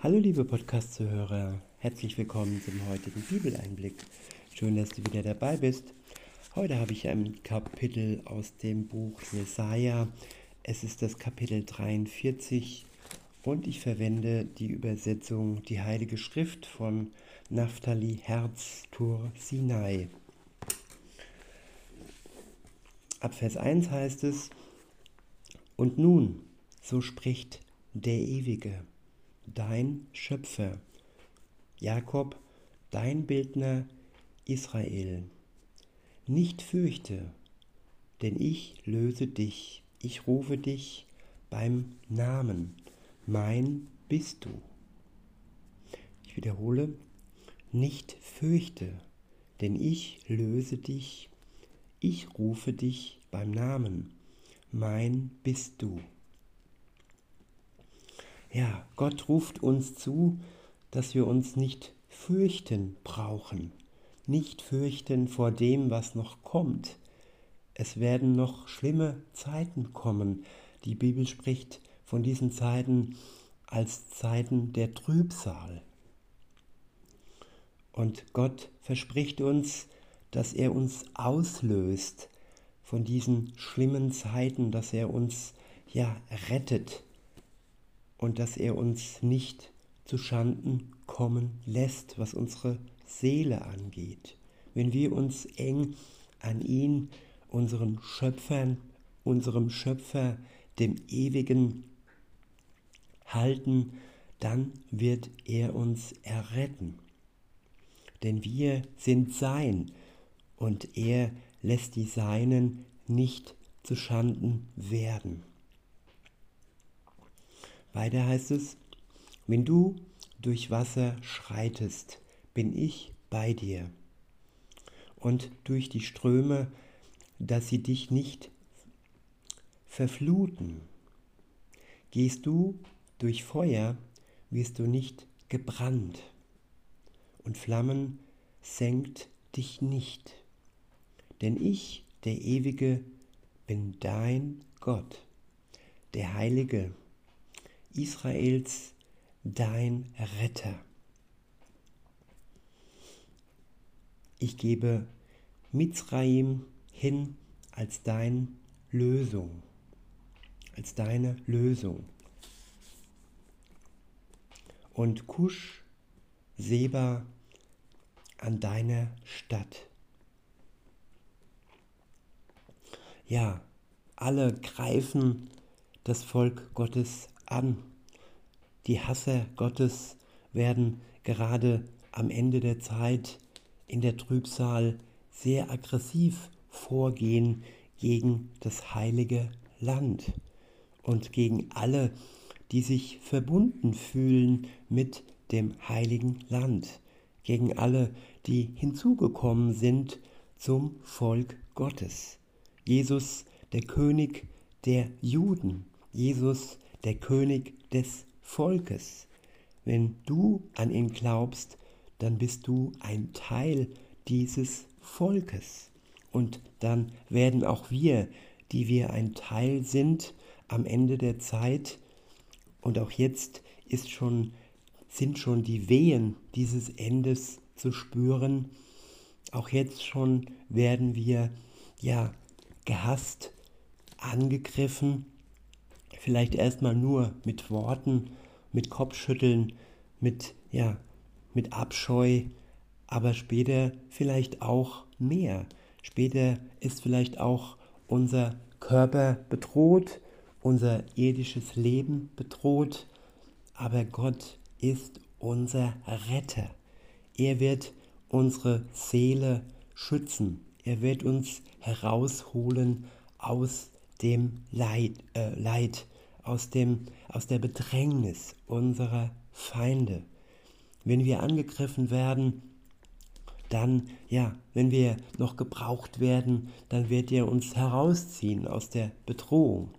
Hallo liebe Podcast-Zuhörer, herzlich willkommen zum heutigen Bibeleinblick. Schön, dass du wieder dabei bist. Heute habe ich ein Kapitel aus dem Buch Jesaja. Es ist das Kapitel 43 und ich verwende die Übersetzung Die Heilige Schrift von Naphtali Herz Tur Sinai. Ab Vers 1 heißt es, Und nun, so spricht der Ewige dein Schöpfer, Jakob, dein Bildner Israel. Nicht fürchte, denn ich löse dich, ich rufe dich beim Namen, mein bist du. Ich wiederhole, nicht fürchte, denn ich löse dich, ich rufe dich beim Namen, mein bist du. Ja, Gott ruft uns zu, dass wir uns nicht fürchten brauchen, nicht fürchten vor dem, was noch kommt. Es werden noch schlimme Zeiten kommen. Die Bibel spricht von diesen Zeiten als Zeiten der Trübsal. Und Gott verspricht uns, dass er uns auslöst von diesen schlimmen Zeiten, dass er uns ja rettet und dass er uns nicht zu Schanden kommen lässt, was unsere Seele angeht. Wenn wir uns eng an ihn, unseren Schöpfern, unserem Schöpfer, dem Ewigen halten, dann wird er uns erretten. Denn wir sind sein und er lässt die Seinen nicht zu Schanden werden. Weiter heißt es, wenn du durch Wasser schreitest, bin ich bei dir. Und durch die Ströme, dass sie dich nicht verfluten. Gehst du durch Feuer, wirst du nicht gebrannt. Und Flammen senkt dich nicht. Denn ich, der Ewige, bin dein Gott, der Heilige Israels dein Retter. Ich gebe Mitzraim hin als dein Lösung, als deine Lösung. Und Kusch, Seba an deiner Stadt. Ja, alle greifen das Volk Gottes an. Die Hasser Gottes werden gerade am Ende der Zeit in der Trübsal sehr aggressiv vorgehen gegen das heilige Land und gegen alle, die sich verbunden fühlen mit dem heiligen Land, gegen alle, die hinzugekommen sind zum Volk Gottes. Jesus, der König der Juden, Jesus, der König des Volkes. Wenn du an ihn glaubst, dann bist du ein Teil dieses Volkes. Und dann werden auch wir, die wir ein Teil sind, am Ende der Zeit und auch jetzt ist schon, sind schon die Wehen dieses Endes zu spüren. Auch jetzt schon werden wir ja gehasst, angegriffen vielleicht erstmal nur mit Worten, mit Kopfschütteln, mit, ja, mit Abscheu, aber später vielleicht auch mehr. Später ist vielleicht auch unser Körper bedroht, unser irdisches Leben bedroht, aber Gott ist unser Retter. Er wird unsere Seele schützen. Er wird uns herausholen aus dem Leid, äh, Leid aus, dem, aus der Bedrängnis unserer Feinde. Wenn wir angegriffen werden, dann, ja, wenn wir noch gebraucht werden, dann wird er uns herausziehen aus der Bedrohung.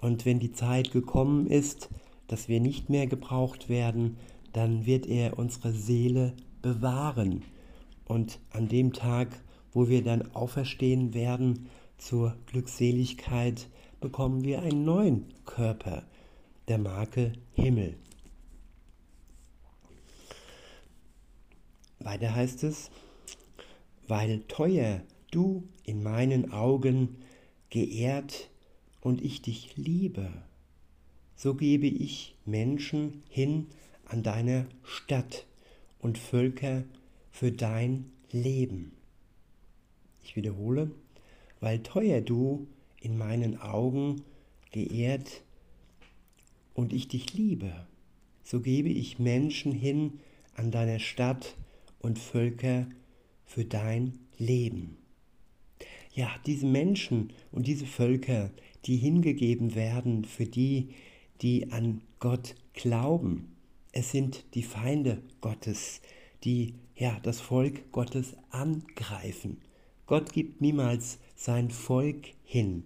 Und wenn die Zeit gekommen ist, dass wir nicht mehr gebraucht werden, dann wird er unsere Seele bewahren. Und an dem Tag, wo wir dann auferstehen werden, zur Glückseligkeit bekommen wir einen neuen Körper der Marke Himmel. Weiter heißt es, weil teuer du in meinen Augen geehrt und ich dich liebe, so gebe ich Menschen hin an deiner Stadt und Völker für dein Leben. Ich wiederhole, weil teuer du in meinen Augen geehrt und ich dich liebe, so gebe ich Menschen hin an deiner Stadt und Völker für dein Leben. Ja, diese Menschen und diese Völker, die hingegeben werden für die, die an Gott glauben, es sind die Feinde Gottes, die ja das Volk Gottes angreifen. Gott gibt niemals sein Volk hin,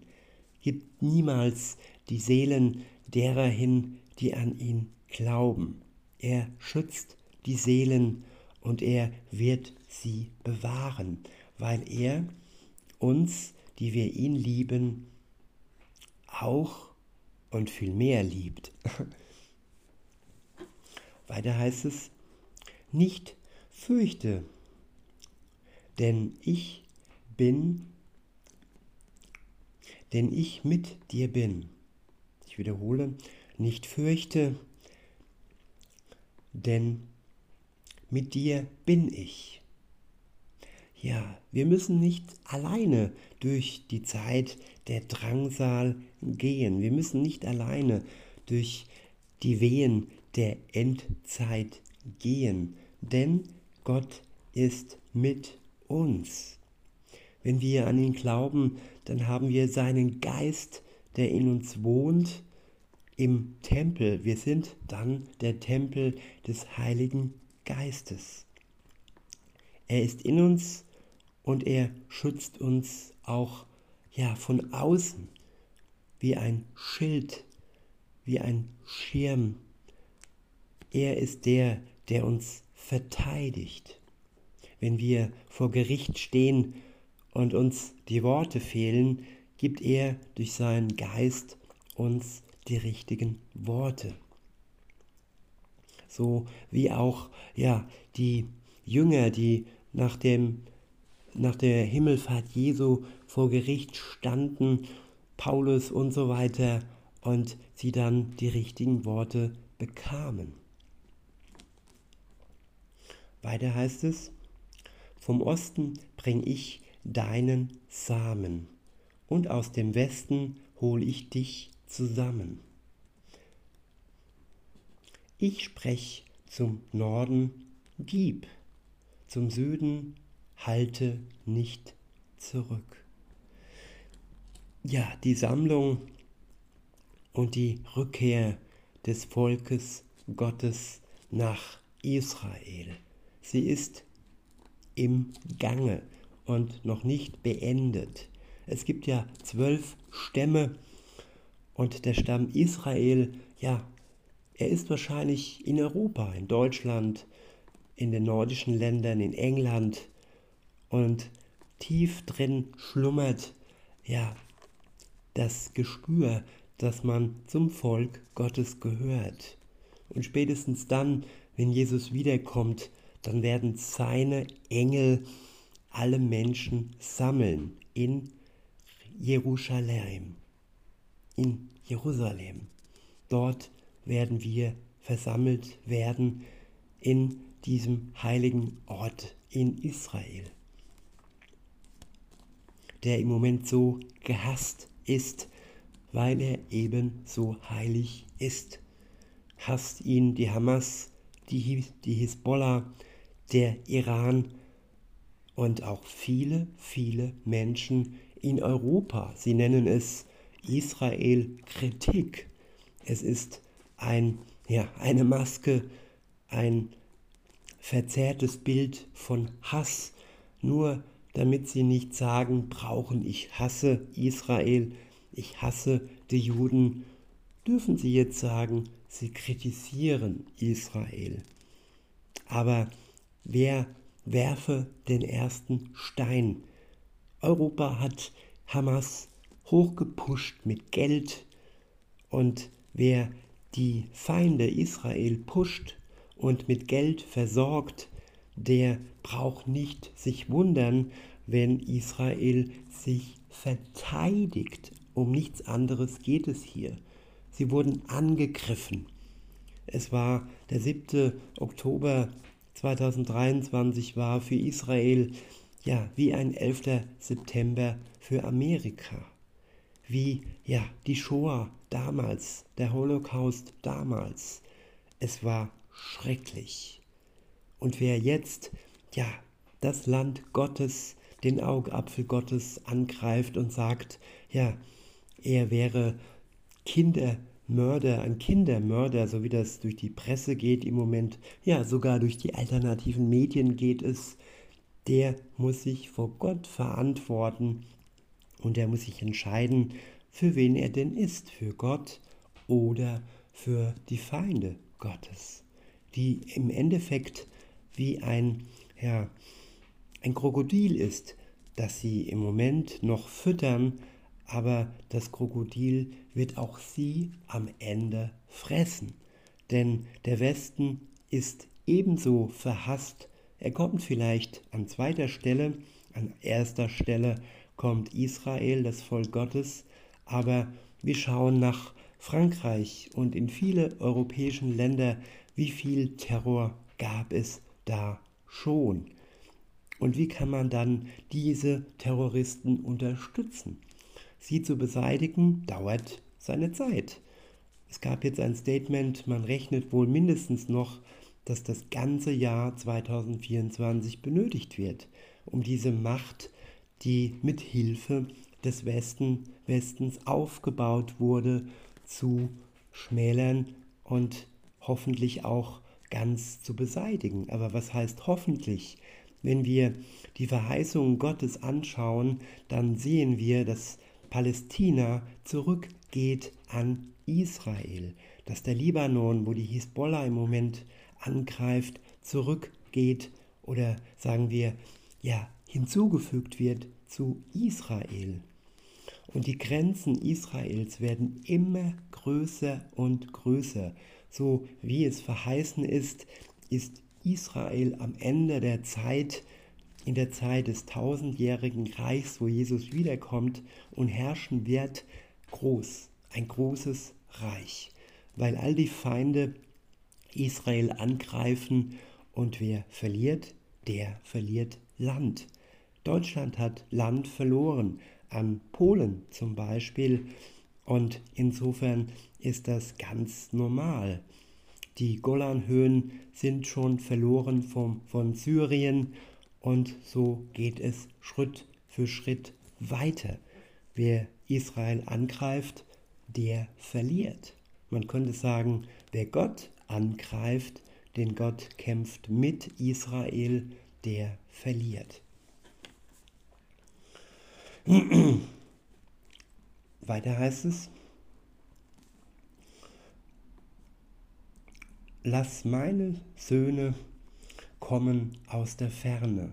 gibt niemals die Seelen derer hin, die an ihn glauben. Er schützt die Seelen und er wird sie bewahren, weil er uns, die wir ihn lieben, auch und viel mehr liebt. Weiter heißt es, nicht fürchte, denn ich bin, denn ich mit dir bin. Ich wiederhole, nicht fürchte, denn mit dir bin ich. Ja, wir müssen nicht alleine durch die Zeit der Drangsal gehen. Wir müssen nicht alleine durch die Wehen der Endzeit gehen, denn Gott ist mit uns. Wenn wir an ihn glauben, dann haben wir seinen Geist, der in uns wohnt, im Tempel. Wir sind dann der Tempel des Heiligen Geistes. Er ist in uns und er schützt uns auch ja von außen wie ein Schild, wie ein Schirm. Er ist der, der uns verteidigt. Wenn wir vor Gericht stehen und uns die Worte fehlen, gibt er durch seinen Geist uns die richtigen Worte. So wie auch ja die Jünger, die nach dem nach der Himmelfahrt Jesu vor Gericht standen, Paulus und so weiter, und sie dann die richtigen Worte bekamen. Weiter heißt es, vom Osten bring ich deinen Samen, und aus dem Westen hol ich dich zusammen. Ich sprech zum Norden, gib, zum Süden, halte nicht zurück. Ja, die Sammlung und die Rückkehr des Volkes Gottes nach Israel. Sie ist im Gange und noch nicht beendet. Es gibt ja zwölf Stämme und der Stamm Israel, ja, er ist wahrscheinlich in Europa, in Deutschland, in den nordischen Ländern, in England und tief drin schlummert, ja, das Gespür, dass man zum Volk Gottes gehört. Und spätestens dann, wenn Jesus wiederkommt, dann werden seine Engel alle Menschen sammeln in Jerusalem. In Jerusalem. Dort werden wir versammelt werden in diesem heiligen Ort in Israel, der im Moment so gehasst ist, weil er eben so heilig ist. Hasst ihn die Hamas, die, die Hisbollah, der Iran und auch viele, viele Menschen in Europa. Sie nennen es Israel-Kritik. Es ist ein, ja, eine Maske, ein verzerrtes Bild von Hass, nur damit sie nicht sagen brauchen, ich hasse Israel, ich hasse die Juden, dürfen sie jetzt sagen, sie kritisieren Israel. Aber wer werfe den ersten Stein? Europa hat Hamas hochgepusht mit Geld und wer die Feinde Israel pusht und mit Geld versorgt, der braucht nicht sich wundern, wenn Israel sich verteidigt. Um nichts anderes geht es hier. Sie wurden angegriffen. Es war der 7. Oktober 2023 war für Israel ja wie ein 11. September für Amerika. Wie ja die Shoah damals, der Holocaust damals. Es war schrecklich. Und wer jetzt ja das Land Gottes, den Augapfel Gottes angreift und sagt, ja, er wäre Kindermörder, ein Kindermörder, so wie das durch die Presse geht im Moment, ja, sogar durch die alternativen Medien geht es, der muss sich vor Gott verantworten und er muss sich entscheiden, für wen er denn ist, für Gott oder für die Feinde Gottes, die im Endeffekt wie ein, ja, ein Krokodil ist, das sie im Moment noch füttern, aber das Krokodil wird auch sie am Ende fressen. Denn der Westen ist ebenso verhasst. Er kommt vielleicht an zweiter Stelle, an erster Stelle kommt Israel, das Volk Gottes, aber wir schauen nach Frankreich und in viele europäischen Länder, wie viel Terror gab es da schon. Und wie kann man dann diese Terroristen unterstützen? Sie zu beseitigen dauert seine Zeit. Es gab jetzt ein Statement, man rechnet wohl mindestens noch, dass das ganze Jahr 2024 benötigt wird, um diese Macht, die mit Hilfe des Westen, Westens aufgebaut wurde, zu schmälern und hoffentlich auch ganz zu beseitigen. Aber was heißt hoffentlich? Wenn wir die Verheißungen Gottes anschauen, dann sehen wir, dass Palästina zurückgeht an Israel, dass der Libanon, wo die Hisbollah im Moment angreift, zurückgeht oder sagen wir, ja, hinzugefügt wird zu Israel. Und die Grenzen Israels werden immer größer und größer. So wie es verheißen ist, ist Israel am Ende der Zeit, in der Zeit des tausendjährigen Reichs, wo Jesus wiederkommt und herrschen wird, groß, ein großes Reich, weil all die Feinde Israel angreifen und wer verliert, der verliert Land. Deutschland hat Land verloren, an Polen zum Beispiel. Und insofern ist das ganz normal. Die Golanhöhen sind schon verloren vom, von Syrien und so geht es Schritt für Schritt weiter. Wer Israel angreift, der verliert. Man könnte sagen, wer Gott angreift, den Gott kämpft mit Israel, der verliert. Weiter heißt es, lass meine Söhne kommen aus der Ferne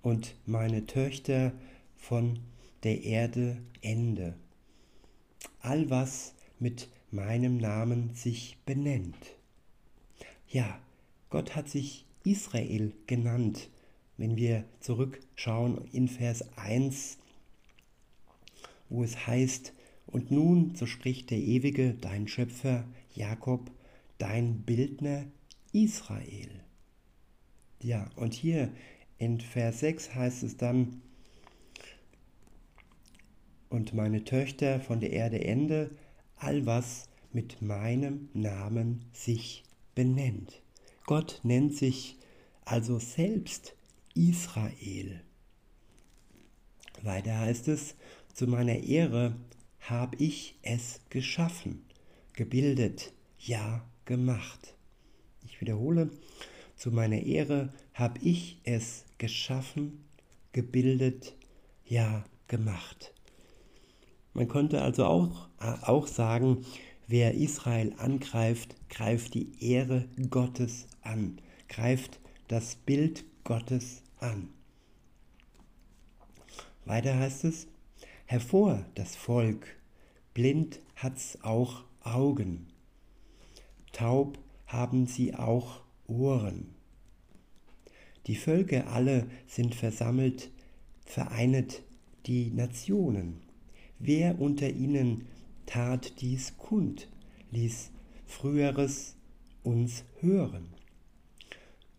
und meine Töchter von der Erde Ende. All was mit meinem Namen sich benennt. Ja, Gott hat sich Israel genannt. Wenn wir zurückschauen in Vers 1, wo es heißt, und nun, so spricht der Ewige, dein Schöpfer, Jakob, dein Bildner, Israel. Ja, und hier in Vers 6 heißt es dann, und meine Töchter von der Erde Ende, all was mit meinem Namen sich benennt. Gott nennt sich also selbst Israel. Weiter heißt es, zu meiner Ehre habe ich es geschaffen, gebildet, ja gemacht. Ich wiederhole, zu meiner Ehre habe ich es geschaffen, gebildet, ja gemacht. Man könnte also auch, äh, auch sagen, wer Israel angreift, greift die Ehre Gottes an, greift das Bild Gottes an. Weiter heißt es, hervor das Volk, blind hat's auch Augen, taub haben sie auch Ohren. Die Völker alle sind versammelt, vereinet die Nationen. Wer unter ihnen tat dies kund, ließ früheres uns hören.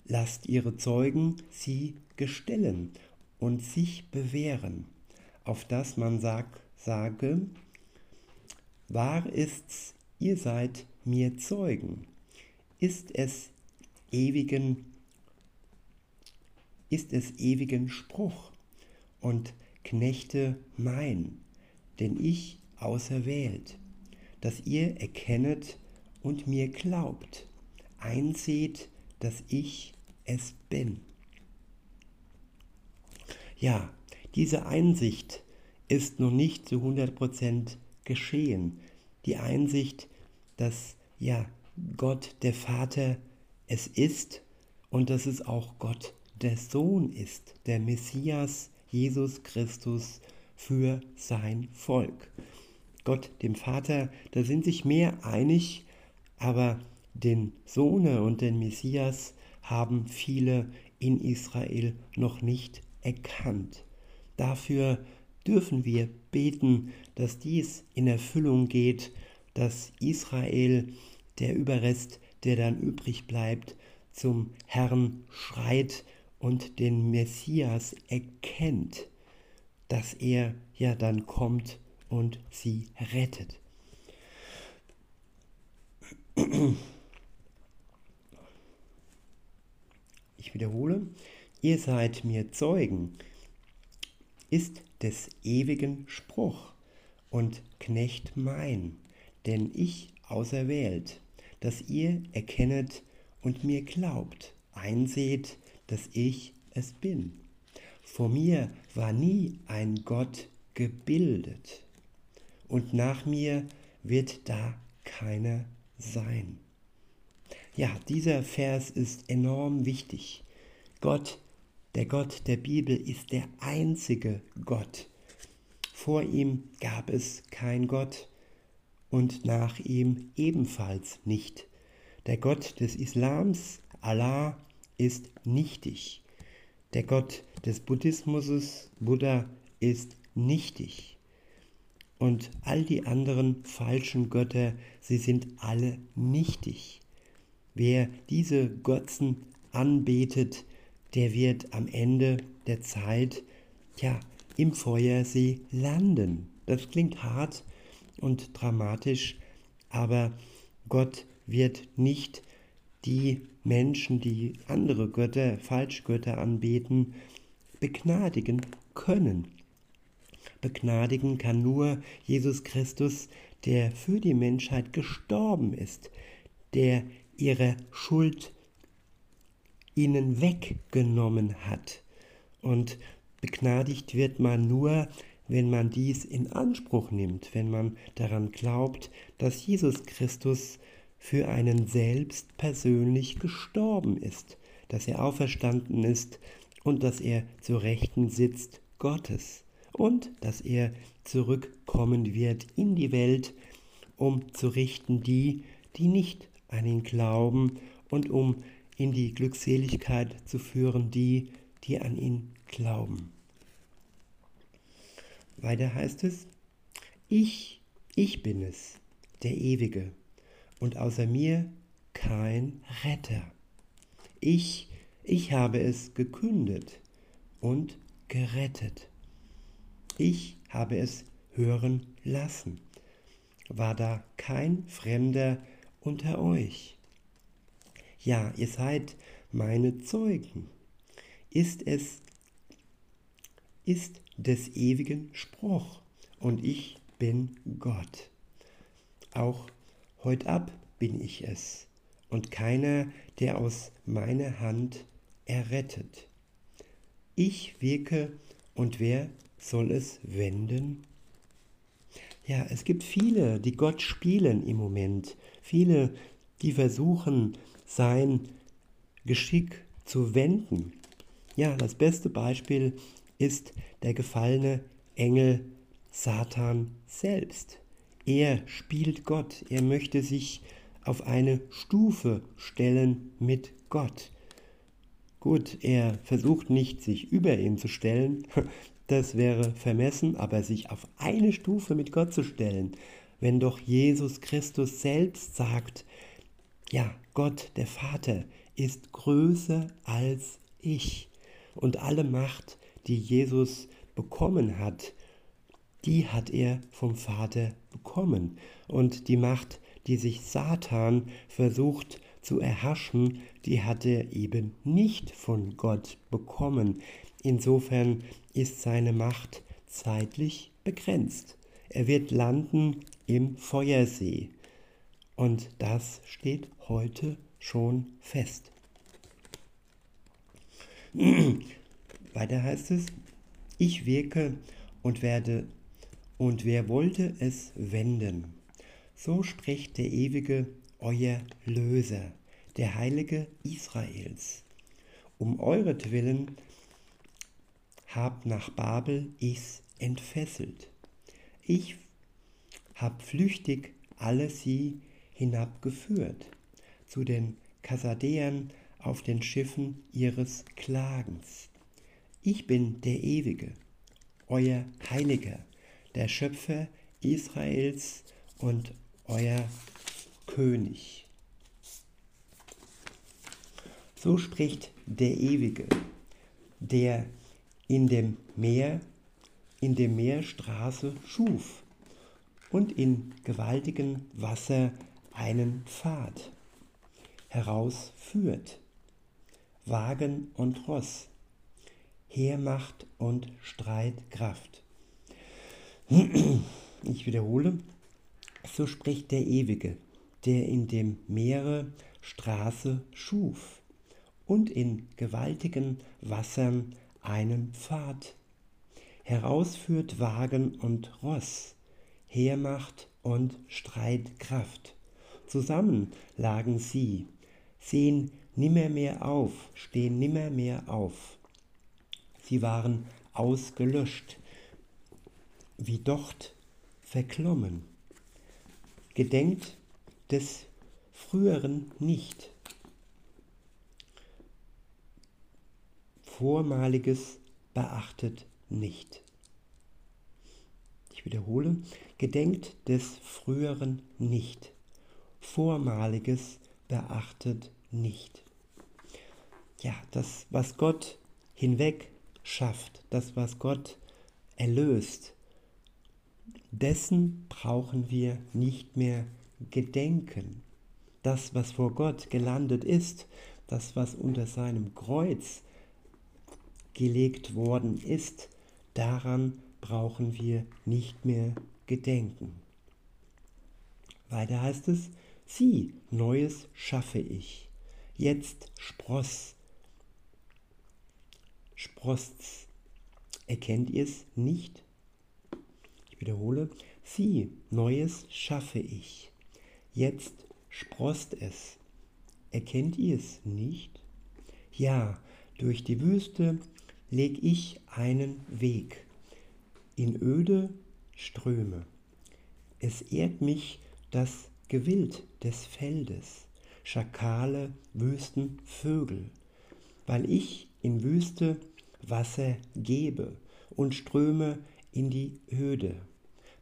Lasst ihre Zeugen sie gestellen und sich bewähren, auf dass man sag, sage, wahr ist's, ihr seid mir Zeugen, ist es ewigen, ist es ewigen Spruch und Knechte mein, denn ich auserwählt, dass ihr erkennet und mir glaubt, einseht, dass ich es bin. Ja, diese Einsicht ist noch nicht zu 100% geschehen. Die Einsicht, dass ja Gott der Vater es ist und dass es auch Gott der Sohn ist, der Messias Jesus Christus für sein Volk. Gott dem Vater, da sind sich mehr einig, aber den Sohne und den Messias haben viele in Israel noch nicht erkannt. Dafür dürfen wir beten, dass dies in Erfüllung geht, dass Israel, der Überrest, der dann übrig bleibt, zum Herrn schreit und den Messias erkennt, dass er ja dann kommt und sie rettet. Ich wiederhole, ihr seid mir Zeugen, ist des ewigen Spruch und Knecht mein, denn ich auserwählt, dass ihr erkennet und mir glaubt, einseht, dass ich es bin. Vor mir war nie ein Gott gebildet, und nach mir wird da keiner sein. Ja, dieser Vers ist enorm wichtig. Gott, der Gott der Bibel, ist der einzige Gott. Vor ihm gab es kein Gott und nach ihm ebenfalls nicht. Der Gott des Islams, Allah, ist nichtig. Der Gott des Buddhismus, Buddha, ist nichtig. Und all die anderen falschen Götter, sie sind alle nichtig. Wer diese Götzen anbetet, der wird am Ende der Zeit ja im Feuersee landen. Das klingt hart und dramatisch, aber Gott wird nicht die Menschen, die andere Götter, Falschgötter anbeten, begnadigen können. Begnadigen kann nur Jesus Christus, der für die Menschheit gestorben ist, der ihre Schuld ihnen weggenommen hat. Und begnadigt wird man nur, wenn man dies in Anspruch nimmt, wenn man daran glaubt, dass Jesus Christus für einen selbst persönlich gestorben ist, dass er auferstanden ist und dass er zur Rechten sitzt Gottes und dass er zurückkommen wird in die Welt, um zu richten die, die nicht an ihn glauben und um in die Glückseligkeit zu führen, die, die an ihn glauben. Weiter heißt es, ich, ich bin es, der Ewige, und außer mir kein Retter. Ich, ich habe es gekündet und gerettet. Ich habe es hören lassen. War da kein Fremder unter euch? Ja, ihr seid meine Zeugen. Ist es, ist des ewigen Spruch und ich bin Gott. Auch heut ab bin ich es und keiner, der aus meiner Hand errettet. Ich wirke und wer soll es wenden? Ja, es gibt viele, die Gott spielen im Moment, viele, die versuchen, sein Geschick zu wenden. Ja, das beste Beispiel ist der gefallene Engel Satan selbst. Er spielt Gott, er möchte sich auf eine Stufe stellen mit Gott. Gut, er versucht nicht, sich über ihn zu stellen, das wäre vermessen, aber sich auf eine Stufe mit Gott zu stellen, wenn doch Jesus Christus selbst sagt, ja, Gott, der Vater, ist größer als ich. Und alle Macht, die Jesus bekommen hat, die hat er vom Vater bekommen. Und die Macht, die sich Satan versucht zu erhaschen, die hat er eben nicht von Gott bekommen. Insofern ist seine Macht zeitlich begrenzt. Er wird landen im Feuersee. Und das steht heute schon fest. Weiter heißt es, ich wirke und werde, und wer wollte es wenden? So spricht der ewige, euer Löser, der Heilige Israels. Um euretwillen hab nach Babel ich's entfesselt. Ich hab flüchtig alle sie hinabgeführt zu den Kassadäern auf den Schiffen ihres Klagens. Ich bin der Ewige, euer Heiliger, der Schöpfer Israels und euer König. So spricht der Ewige, der in dem Meer, in dem Meer Straße schuf und in gewaltigen Wasser einen Pfad herausführt. Wagen und Ross, Heermacht und Streitkraft. Ich wiederhole, so spricht der Ewige, der in dem Meere Straße schuf und in gewaltigen Wassern einen Pfad, herausführt Wagen und Ross, Heermacht und Streitkraft. Zusammen lagen sie, sehen nimmermehr auf, stehen nimmermehr auf. Sie waren ausgelöscht, wie dort verklommen. Gedenkt des Früheren nicht. Vormaliges beachtet nicht wiederhole, gedenkt des Früheren nicht, Vormaliges beachtet nicht. Ja, das, was Gott hinweg schafft, das, was Gott erlöst, dessen brauchen wir nicht mehr gedenken. Das, was vor Gott gelandet ist, das, was unter seinem Kreuz gelegt worden ist, daran brauchen wir nicht mehr gedenken. Weiter heißt es, sieh, Neues schaffe ich. Jetzt spross, sprosst's. Erkennt ihr es nicht? Ich wiederhole, sieh, Neues schaffe ich. Jetzt sprost es. Erkennt ihr es nicht? Ja, durch die Wüste leg ich einen Weg in öde Ströme. Es ehrt mich das Gewild des Feldes, Schakale, Wüsten, Vögel, weil ich in Wüste Wasser gebe und Ströme in die Öde,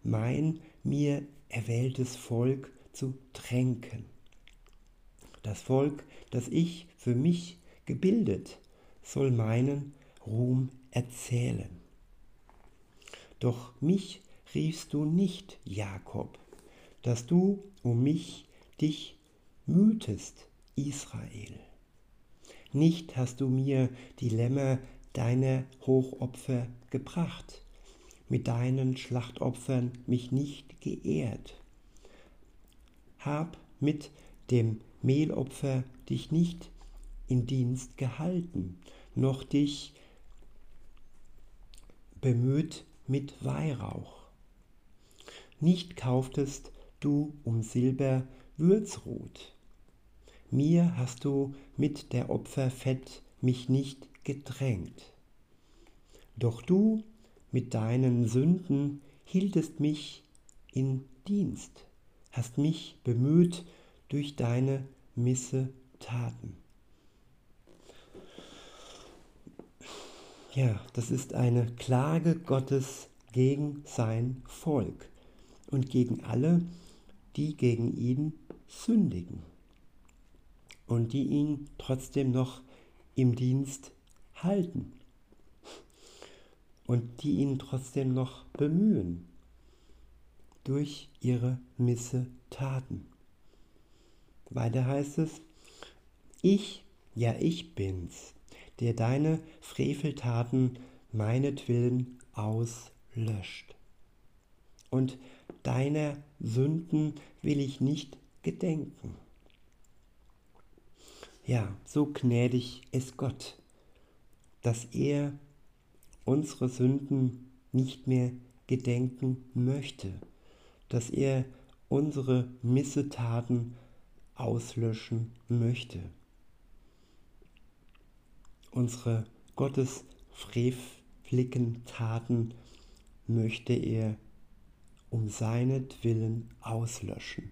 mein mir erwähltes Volk zu tränken. Das Volk, das ich für mich gebildet, soll meinen Ruhm erzählen. Doch mich riefst du nicht, Jakob, dass du um mich dich mühtest, Israel. Nicht hast du mir die Lämmer deiner Hochopfer gebracht, mit deinen Schlachtopfern mich nicht geehrt. Hab mit dem Mehlopfer dich nicht in Dienst gehalten, noch dich bemüht mit Weihrauch. Nicht kauftest du um Silber Würzrot. Mir hast du mit der Opfer Fett mich nicht gedrängt. Doch du mit deinen Sünden hieltest mich in Dienst, hast mich bemüht durch deine Missetaten. Ja, das ist eine Klage Gottes gegen sein Volk und gegen alle, die gegen ihn sündigen und die ihn trotzdem noch im Dienst halten und die ihn trotzdem noch bemühen durch ihre Missetaten. Weiter heißt es, ich, ja ich bin's, der deine Freveltaten meinetwillen auslöscht. Und deiner Sünden will ich nicht gedenken. Ja, so gnädig ist Gott, dass er unsere Sünden nicht mehr gedenken möchte, dass er unsere Missetaten auslöschen möchte. Unsere gottesfrevligen Taten möchte er um seinetwillen auslöschen.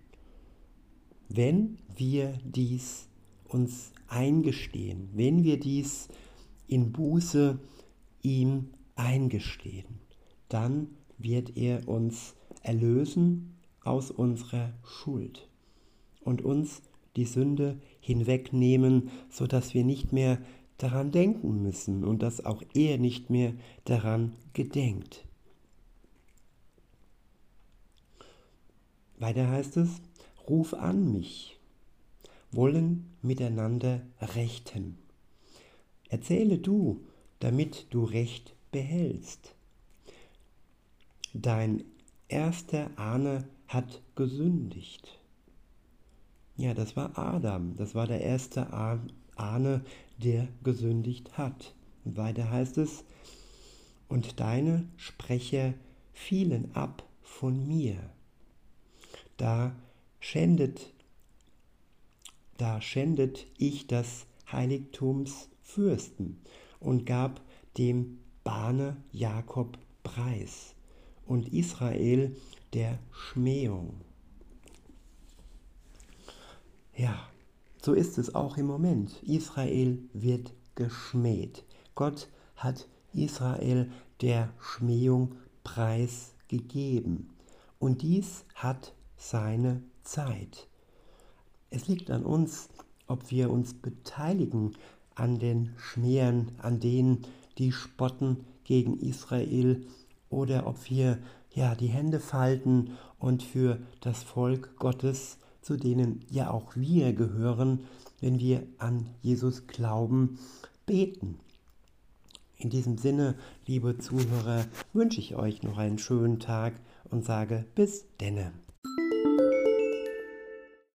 Wenn wir dies uns eingestehen, wenn wir dies in Buße ihm eingestehen, dann wird er uns erlösen aus unserer Schuld und uns die Sünde hinwegnehmen, sodass wir nicht mehr daran denken müssen und dass auch er nicht mehr daran gedenkt. Weiter heißt es, ruf an mich, wollen miteinander rechten. Erzähle du, damit du Recht behältst. Dein erster Ahne hat gesündigt. Ja, das war Adam, das war der erste Ahne, der gesündigt hat. Und weiter heißt es, und deine Sprecher fielen ab von mir. Da schändet, da schändet ich das Heiligtums Fürsten und gab dem Bahne Jakob preis und Israel der Schmähung. Ja, so ist es auch im Moment. Israel wird geschmäht. Gott hat Israel der Schmähung preisgegeben. Und dies hat seine Zeit. Es liegt an uns, ob wir uns beteiligen an den Schmähern, an denen, die spotten gegen Israel, oder ob wir ja die Hände falten und für das Volk Gottes zu denen ja auch wir gehören, wenn wir an Jesus glauben, beten. In diesem Sinne, liebe Zuhörer, wünsche ich euch noch einen schönen Tag und sage bis denne.